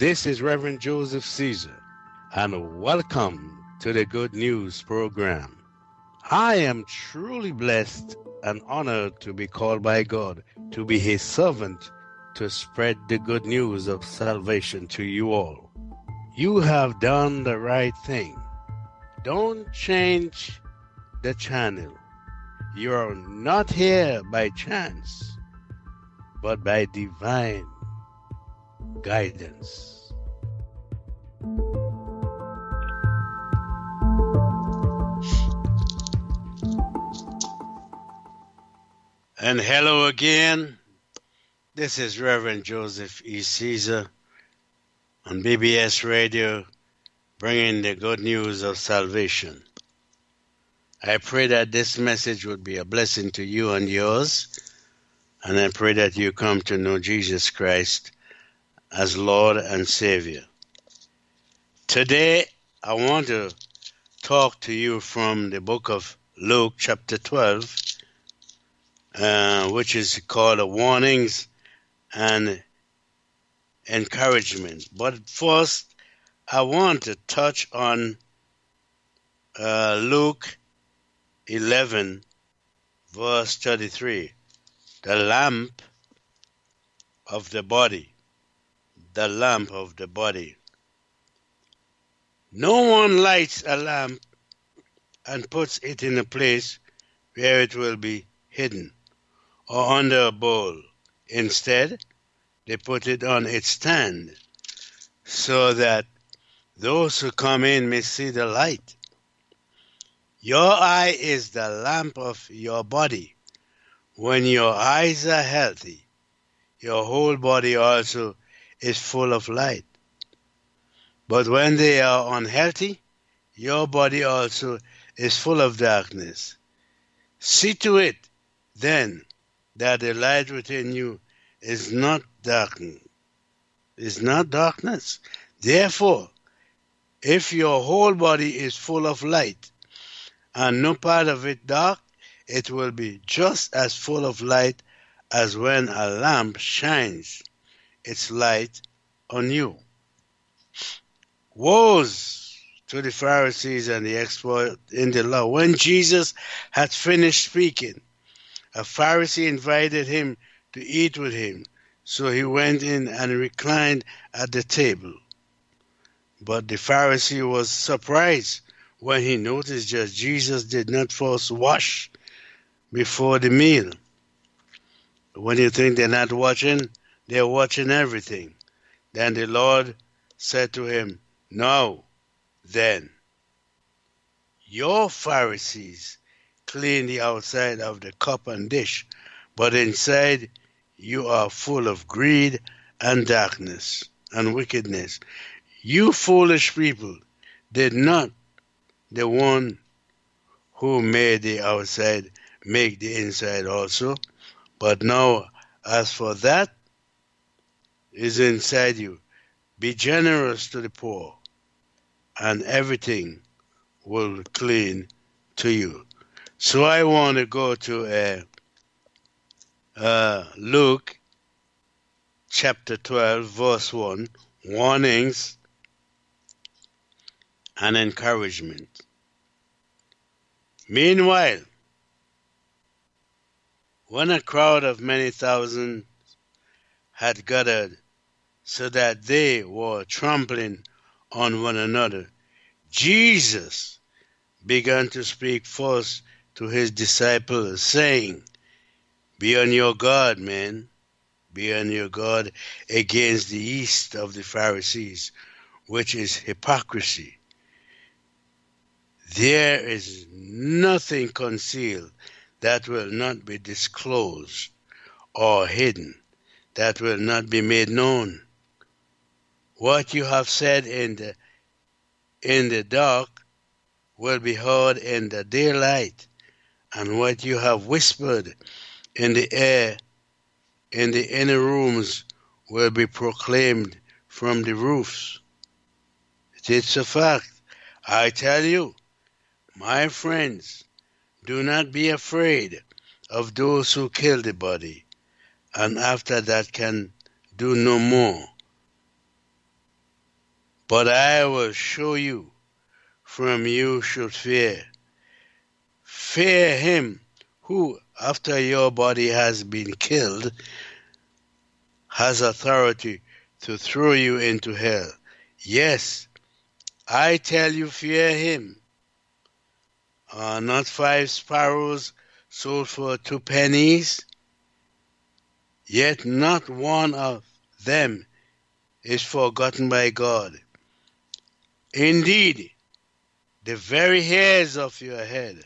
This is Reverend Joseph Caesar, and welcome to the Good News program. I am truly blessed and honored to be called by God to be His servant to spread the good news of salvation to you all. You have done the right thing. Don't change the channel. You are not here by chance, but by divine guidance. And hello again. This is Reverend Joseph E. Caesar on BBS Radio, bringing the good news of salvation. I pray that this message would be a blessing to you and yours, and I pray that you come to know Jesus Christ as Lord and Savior. Today, I want to talk to you from the book of Luke, chapter 12, uh, which is called Warnings and Encouragement. But first, I want to touch on uh, Luke 11, verse 33. The lamp of the body. The lamp of the body. No one lights a lamp and puts it in a place where it will be hidden or under a bowl. Instead, they put it on its stand so that those who come in may see the light. Your eye is the lamp of your body. When your eyes are healthy, your whole body also is full of light. But when they are unhealthy, your body also is full of darkness. See to it, then, that the light within you is not darkened, is not darkness. Therefore, if your whole body is full of light, and no part of it dark, it will be just as full of light as when a lamp shines its light on you. Woes to the Pharisees and the expert in the law. When Jesus had finished speaking, a Pharisee invited him to eat with him. So he went in and reclined at the table. But the Pharisee was surprised when he noticed that Jesus did not first wash before the meal. When you think they're not watching, they're watching everything. Then the Lord said to him, Now then, your Pharisees clean the outside of the cup and dish, but inside you are full of greed and darkness and wickedness. You foolish people did not the one who made the outside make the inside also. But now, as for that is inside you, be generous to the poor, and everything will clean to you. So I want to go to uh, uh, Luke chapter 12, verse 1 warnings and encouragement. Meanwhile, when a crowd of many thousands had gathered so that they were trampling on one another, Jesus began to speak first to his disciples, saying, Be on your guard, men. Be on your guard against the yeast of the Pharisees, which is hypocrisy. There is nothing concealed that will not be disclosed or hidden that will not be made known. What you have said in the in the dark will be heard in the daylight, and what you have whispered in the air in the inner rooms will be proclaimed from the roofs. It's a fact. I tell you, my friends, do not be afraid of those who kill the body, and after that can do no more. But I will show you from you should fear. Fear him who, after your body has been killed, has authority to throw you into hell. Yes, I tell you, fear him. Are not five sparrows sold for two pennies? Yet not one of them is forgotten by God. Indeed, the very hairs of your head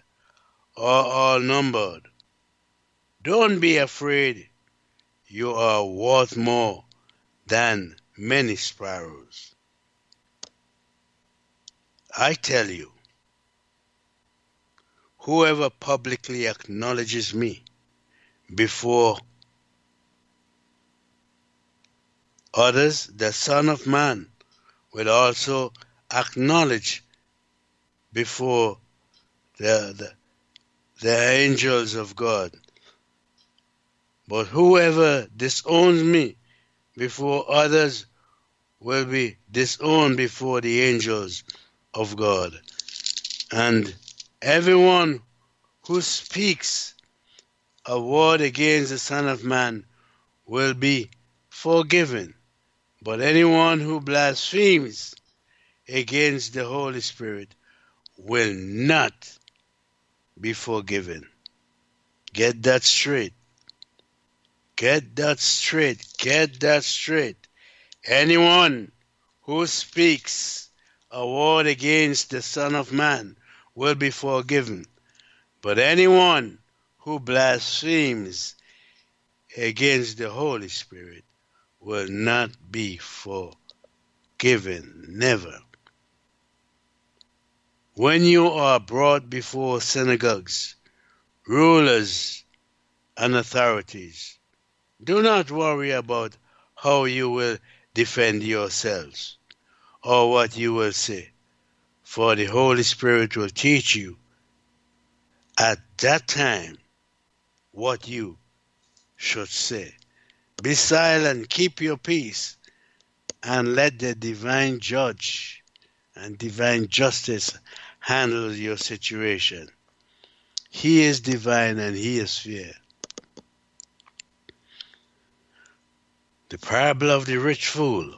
are all numbered. Don't be afraid. You are worth more than many sparrows. I tell you, whoever publicly acknowledges me before others, the Son of Man will also acknowledge before the, the, the angels of God. But whoever disowns me before others will be disowned before the angels of God. And everyone who speaks a word against the Son of Man will be forgiven. But anyone who blasphemes against the Holy Spirit will not be forgiven. Get that straight. Get that straight. Get that straight. Anyone who speaks a word against the Son of Man will be forgiven. But anyone who blasphemes against the Holy Spirit will not be forgiven. Never. When you are brought before synagogues, rulers, and authorities, do not worry about how you will defend yourselves or what you will say, for the Holy Spirit will teach you at that time what you should say. Be silent, keep your peace, and let the divine judge and divine justice handles your situation. He is divine and he is fair. The parable of the rich fool.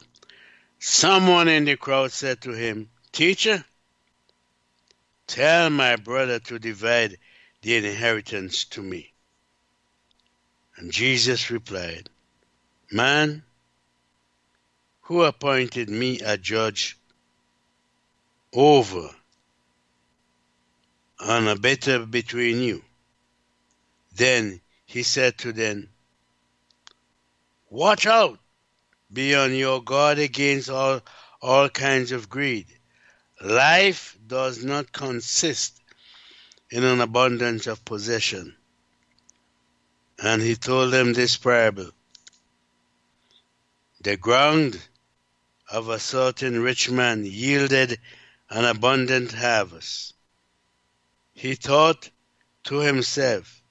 Someone in the crowd said to him, Teacher, tell my brother to divide the inheritance to me. And Jesus replied, Man, who appointed me a judge over and a better between you? Then he said to them, Watch out! Be on your guard against all, all kinds of greed. Life does not consist in an abundance of possession. And he told them this parable. The ground of a certain rich man yielded an abundant harvest. He thought to himself,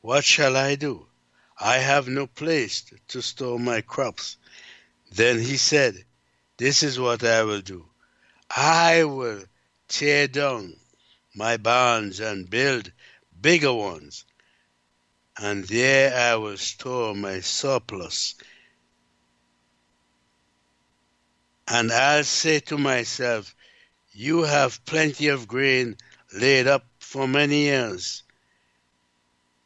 What shall I do? I have no place to store my crops. Then he said, This is what I will do. I will tear down my barns and build bigger ones, and there I will store my surplus. And I'll say to myself, You have plenty of grain laid up for many years.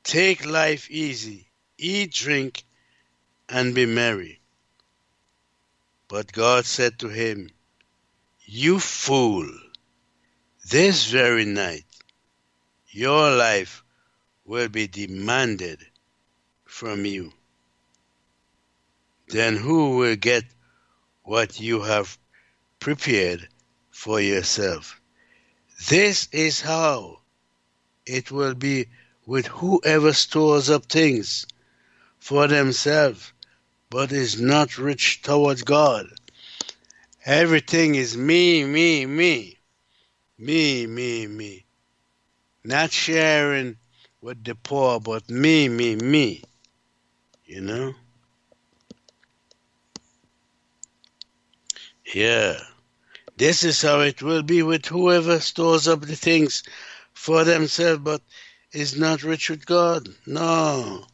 Take life easy, eat, drink, and be merry. But God said to him, You fool, this very night your life will be demanded from you. Then who will get what you have prepared for yourself? This is how it will be with whoever stores up things for themselves but is not rich towards God. Everything is me, me, me. Me, me, me. Not sharing with the poor, but me, me, me. You know? Yeah. This is how it will be with whoever stores up the things for themselves but is not rich with God. No.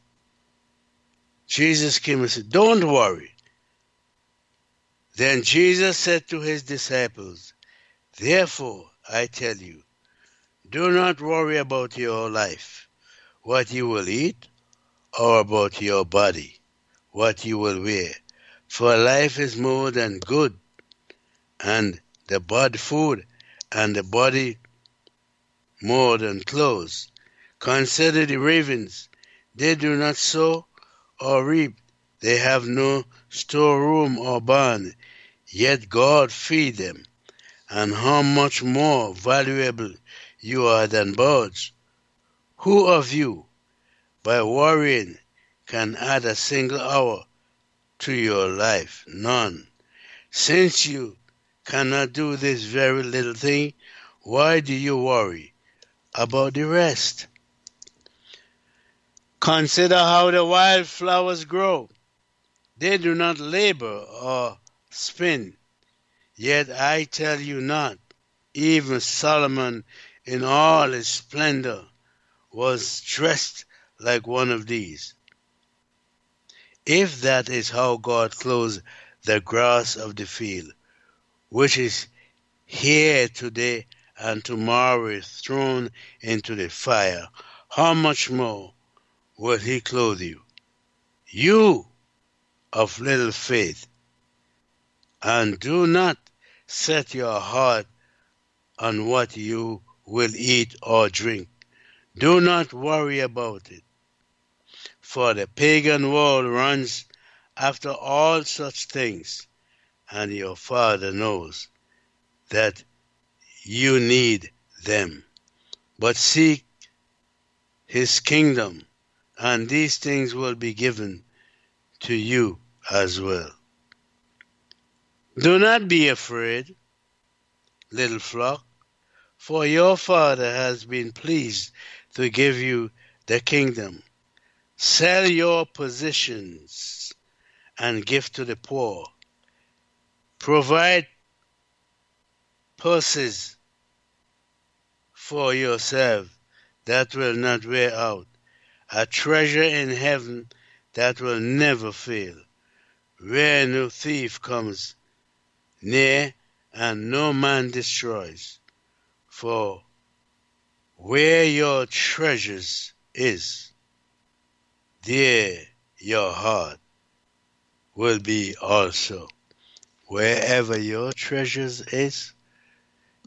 Jesus came and said, Don't worry. Then Jesus said to his disciples, Therefore, I tell you, do not worry about your life, what you will eat, or about your body, what you will wear. For life is more than good, and the body food, and the body more than clothes. Consider the ravens. They do not sow or reap. They have no storeroom or barn, yet God feed them. And how much more valuable you are than birds. Who of you, by worrying, can add a single hour to your life? None. Since you cannot do this very little thing, why do you worry about the rest? Consider how the wild flowers grow. They do not labor or spin. Yet I tell you not, even Solomon in all his splendor was dressed like one of these. If that is how God clothes the grass of the field, which is here today and tomorrow is thrown into the fire, how much more will he clothe you? You of little faith. And do not set your heart on what you will eat or drink. Do not worry about it. For the pagan world runs after all such things, and your Father knows that you need them. But seek his kingdom, and these things will be given to you as well. Do not be afraid, little flock, for your Father has been pleased to give you the kingdom. Sell your possessions and give to the poor. Provide purses for yourself that will not wear out, a treasure in heaven that will never fail, where no thief comes near and no man destroys. For where your treasures is, there your heart will be also. Wherever your treasures is,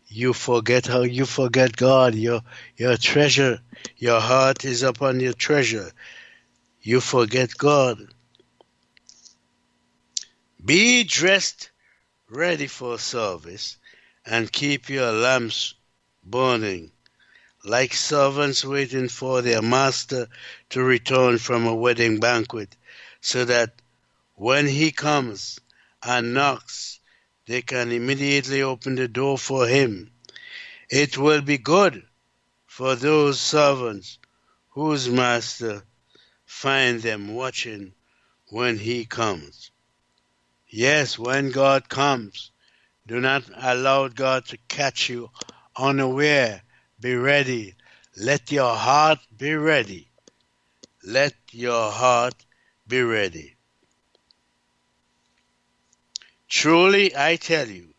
you forget how you forget God. Your your treasure, your heart is upon your treasure. You forget God. Be dressed ready for service and keep your lamps burning, like servants waiting for their master to return from a wedding banquet, so that when he comes and knocks, they can immediately open the door for him. It will be good for those servants whose master find them watching when he comes. Yes, when God comes, do not allow God to catch you unaware. Be ready. Let your heart be ready. Let your heart be ready. Truly, I tell you,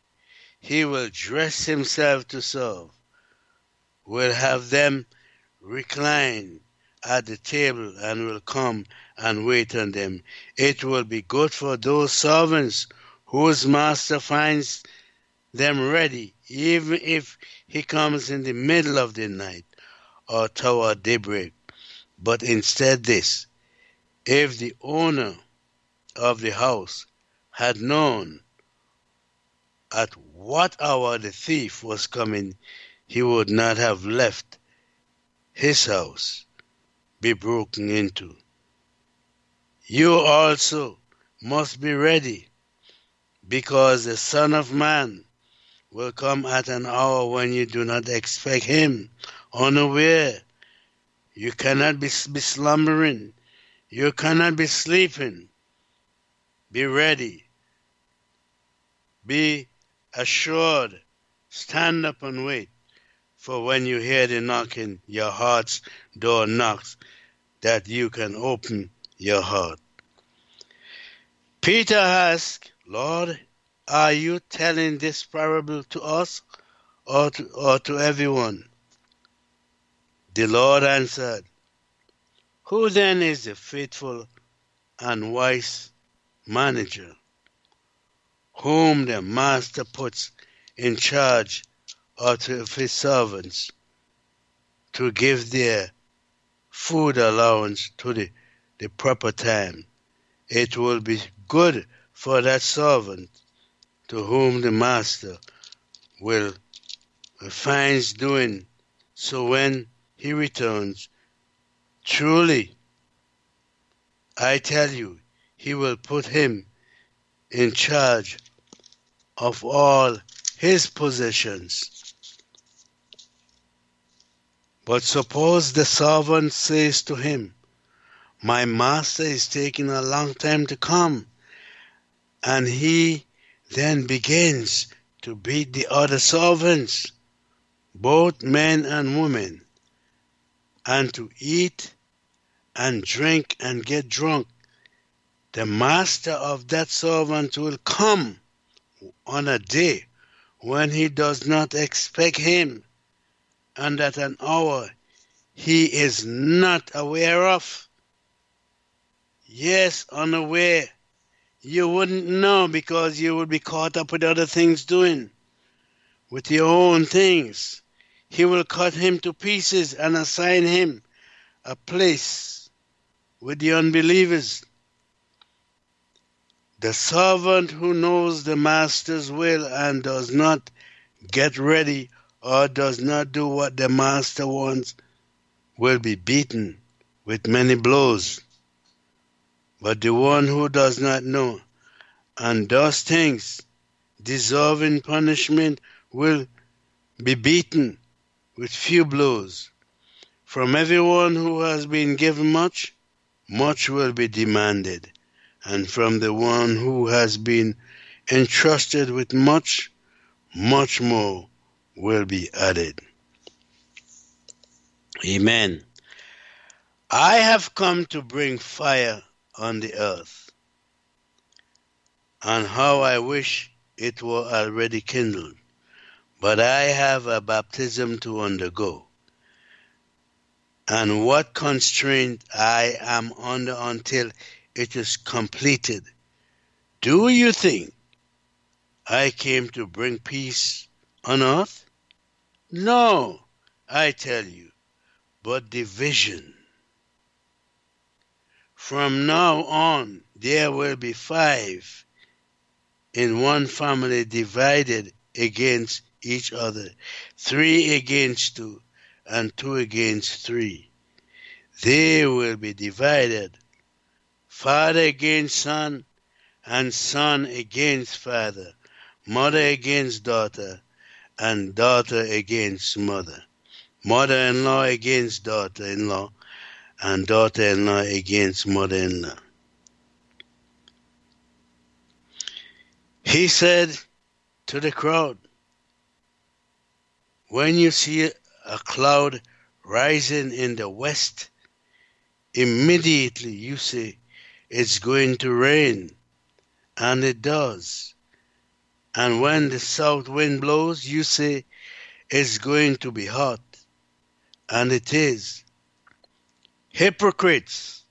he will dress himself to serve, will have them recline at the table, and will come and wait on them. It will be good for those servants whose master finds them ready, even if he comes in the middle of the night or toward daybreak. But instead, this if the owner of the house had known at what hour the thief was coming, he would not have left his house be broken into. You also must be ready, because the Son of Man will come at an hour when you do not expect him, unaware. You cannot be, be slumbering. You cannot be sleeping. Be ready. Be assured, stand up and wait. For when you hear the knocking, your heart's door knocks, that you can open your heart. Peter asked, Lord, are you telling this parable to us or to, or to everyone? The Lord answered, Who then is the faithful and wise manager, whom the master puts in charge of his servants to give their food allowance to the, the proper time? It will be good for that servant to whom the master will finds doing so when he returns. Truly, I tell you, he will put him in charge of all his possessions. But suppose the servant says to him, My master is taking a long time to come, and he then begins to beat the other servants, both men and women, and to eat and drink and get drunk. The master of that servant will come on a day when he does not expect him, and at an hour he is not aware of. Yes, unaware you wouldn't know because you would be caught up with other things doing, with your own things. He will cut him to pieces and assign him a place with the unbelievers. The servant who knows the master's will and does not get ready or does not do what the master wants will be beaten with many blows. But the one who does not know and does things deserving punishment will be beaten with few blows. From everyone who has been given much, much will be demanded, and from the one who has been entrusted with much, much more will be added. Amen. I have come to bring fire on the earth. And how I wish it were already kindled. But I have a baptism to undergo. And what constraint I am under until it is completed. Do you think I came to bring peace on earth? No, I tell you, but division. From now on, there will be five in one family divided against each other, three against two, and two against three. They will be divided, father against son, and son against father, mother against daughter, and daughter against mother, mother in law against daughter in law, and daughter in law against mother in law. He said to the crowd, When you see a cloud rising in the west, immediately you say, It's going to rain. And it does. And when the south wind blows, you say, It's going to be hot. And it is. Hypocrites,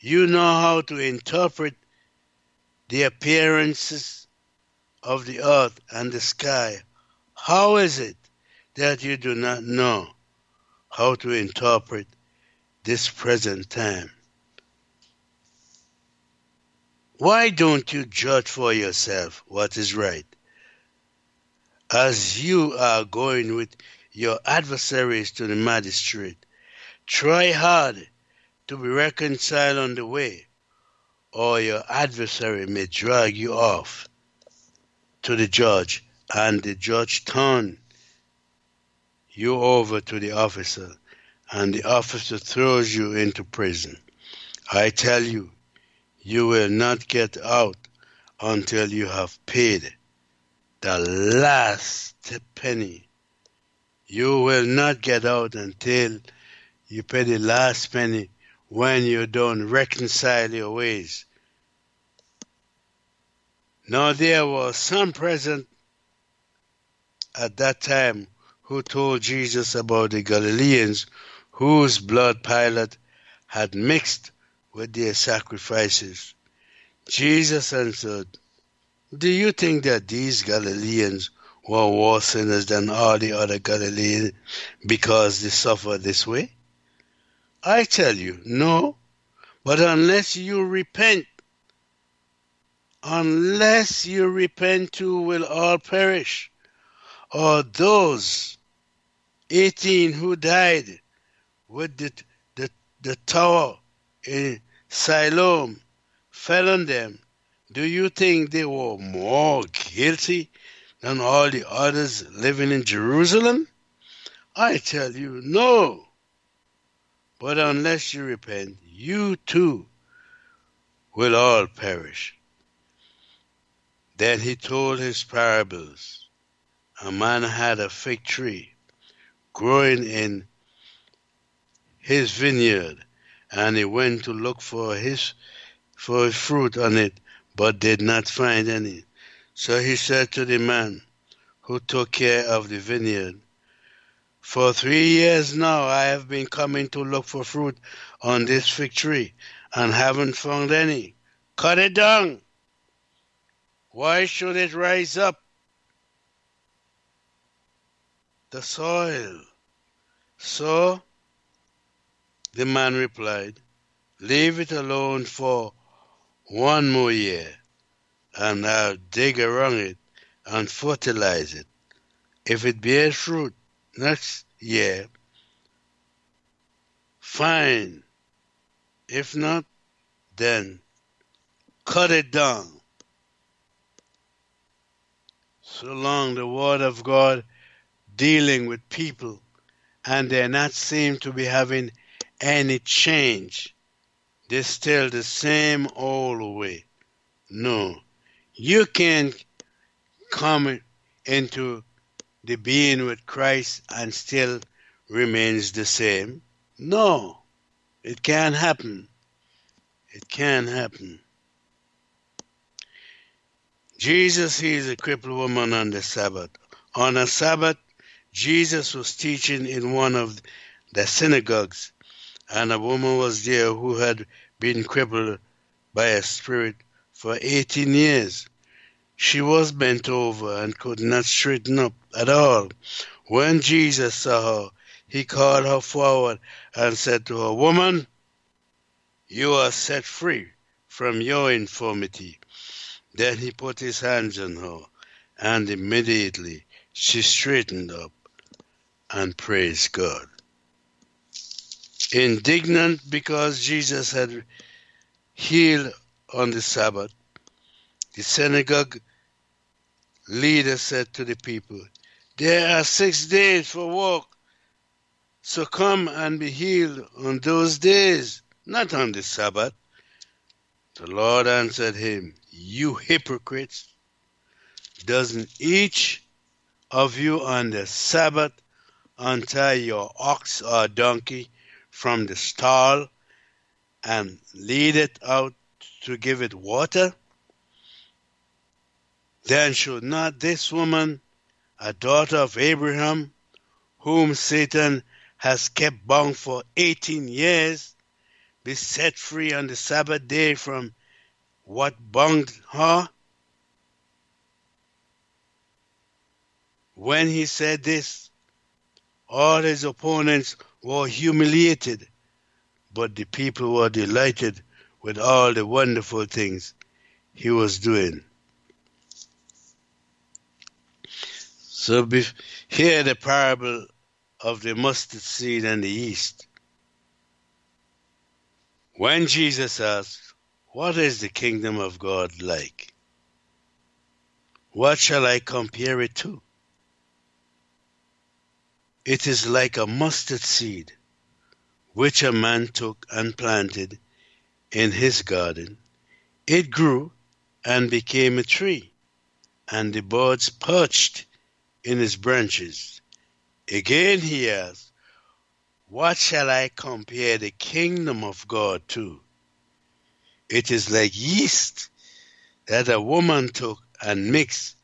you know how to interpret the appearances of the earth and the sky. How is it that you do not know how to interpret this present time? Why don't you judge for yourself what is right? As you are going with your adversaries to the magistrate, try hard to be reconciled on the way, or your adversary may drag you off to the judge, and the judge turn you over to the officer, and the officer throws you into prison. I tell you, you will not get out until you have paid the last penny. You will not get out until you pay the last penny when you don't reconcile your ways. Now there was some present at that time who told Jesus about the Galileans whose blood Pilate had mixed with their sacrifices. Jesus answered, Do you think that these Galileans were worse sinners than all the other Galileans because they suffered this way? I tell you, no. But unless you repent, unless you repent too will all perish. Or those 18 who died with the, the, the tower Eh, in Siloam fell on them. Do you think they were more guilty than all the others living in Jerusalem? I tell you, no. But unless you repent, you too will all perish. Then he told his parables. A man had a fig tree growing in his vineyard, and he went to look for his for fruit on it, but did not find any. So he said to the man who took care of the vineyard, For three years now I have been coming to look for fruit on this fig tree, and haven't found any. Cut it down. Why should it rise up? The soil. So the man replied, Leave it alone for one more year, and I'll dig around it and fertilize it. If it bears fruit next year, fine. If not, then cut it down so long the Word of God dealing with people and they're not seem to be having any change. They're still the same old way. No. You can't come into the being with Christ and still remains the same. No. It can't happen. It can't happen. Jesus heals a crippled woman on the Sabbath. On a Sabbath, Jesus was teaching in one of the synagogues, and a woman was there who had been crippled by a spirit for 18 years. She was bent over and could not straighten up at all. When Jesus saw her, he called her forward and said to her, Woman, you are set free from your infirmity. Then he put his hands on her, and immediately she straightened up and praised God. Indignant because Jesus had healed on the Sabbath, the synagogue leader said to the people, There are six days for work, so come and be healed on those days, not on the Sabbath. The Lord answered him, You hypocrites! Doesn't each of you on the Sabbath untie your ox or donkey from the stall and lead it out to give it water? Then should not this woman, a daughter of Abraham, whom Satan has kept bound for eighteen years, be set free on the Sabbath day from what bound her? When he said this, all his opponents were humiliated, but the people were delighted with all the wonderful things he was doing. So be, here the parable of the mustard seed and the yeast. When Jesus asked, What is the kingdom of God like? What shall I compare it to? It is like a mustard seed, which a man took and planted in his garden. It grew and became a tree, and the birds perched in its branches. Again he asked, What shall I compare the kingdom of God to? It is like yeast that a woman took and mixed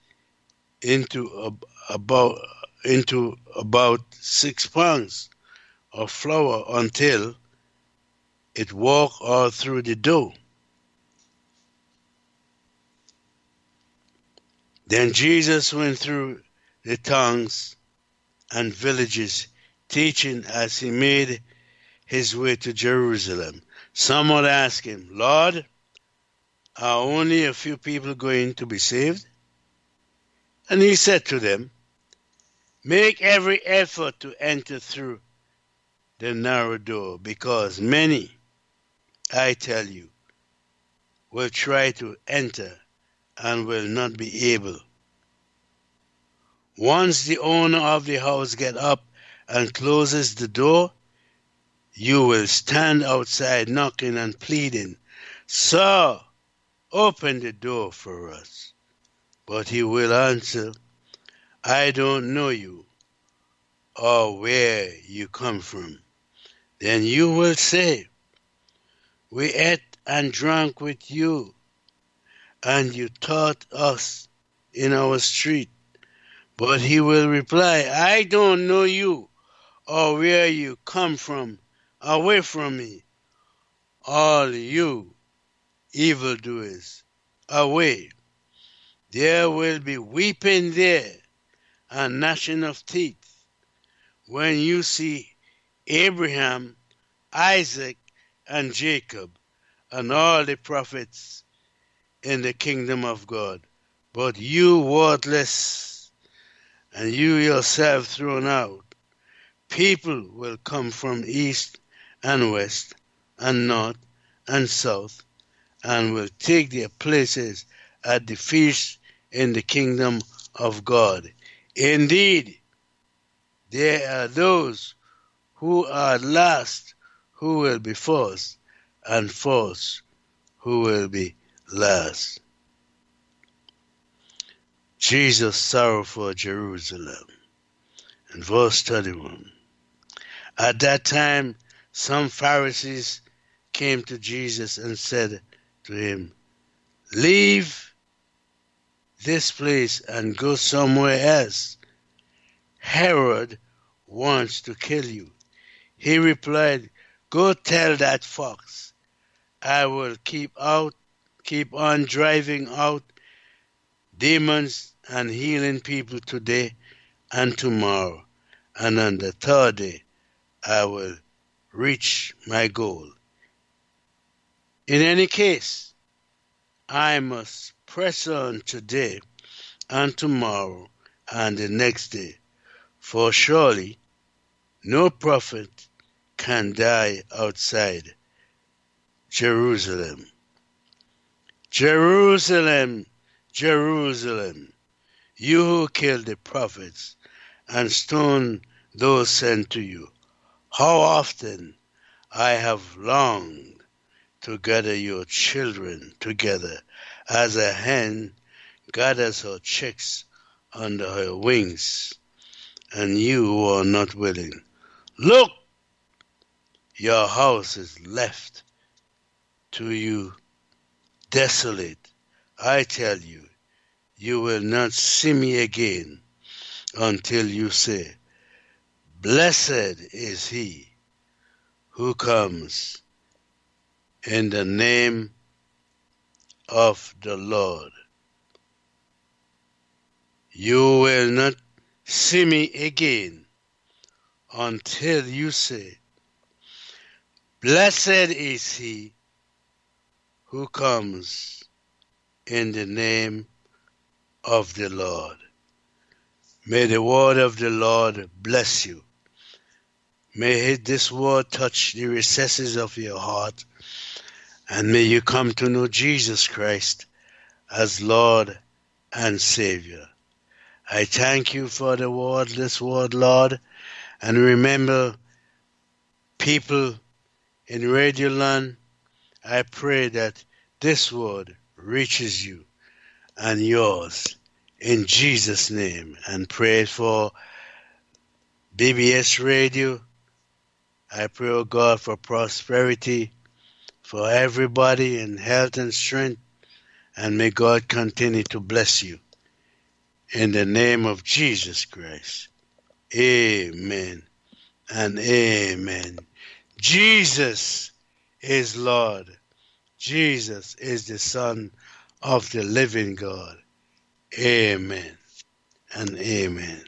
into a, about into about six pounds of flour until it walked all through the dough. Then Jesus went through the towns and villages, teaching as he made his way to Jerusalem. Someone asked him, Lord, are only a few people going to be saved? And he said to them, Make every effort to enter through the narrow door, because many, I tell you, will try to enter and will not be able. Once the owner of the house get up and closes the door, you will stand outside knocking and pleading, Sir, open the door for us. But he will answer, I don't know you or where you come from. Then you will say, We ate and drank with you and you taught us in our street. But he will reply, I don't know you or where you come from. Away from me, all you evildoers, away. There will be weeping there and gnashing of teeth when you see Abraham, Isaac, and Jacob, and all the prophets in the kingdom of God. But you worthless, and you yourself thrown out. People will come from east and west and north and south and will take their places at the feast in the kingdom of God. Indeed, there are those who are last who will be first, and first who will be last. Jesus' sorrow for Jerusalem. In verse 31. At that time, some Pharisees came to Jesus and said to him, Leave this place and go somewhere else. Herod wants to kill you. He replied, Go tell that fox, I will keep out keep on driving out demons and healing people today and tomorrow. And on the third day, I will reach my goal. In any case, I must press on today and tomorrow and the next day, for surely no prophet can die outside Jerusalem. Jerusalem, Jerusalem, you who killed the prophets and stoned those sent to you, how often I have longed to gather your children together as a hen gathers her chicks under her wings, and you are not willing. Look, your house is left to you desolate. I tell you, you will not see me again until you say, Blessed is he who comes in the name of the Lord. You will not see me again until you say, Blessed is he who comes in the name of the Lord. May the word of the Lord bless you. May this word touch the recesses of your heart, and may you come to know Jesus Christ as Lord and Savior. I thank you for the word, this word, Lord, and remember people in Radio Land I pray that this word reaches you and yours in Jesus' name and pray for BBS Radio. I pray, oh God, for prosperity for everybody in health and strength, and may God continue to bless you. In the name of Jesus Christ. Amen and amen. Jesus is Lord. Jesus is the Son of the living God. Amen and amen.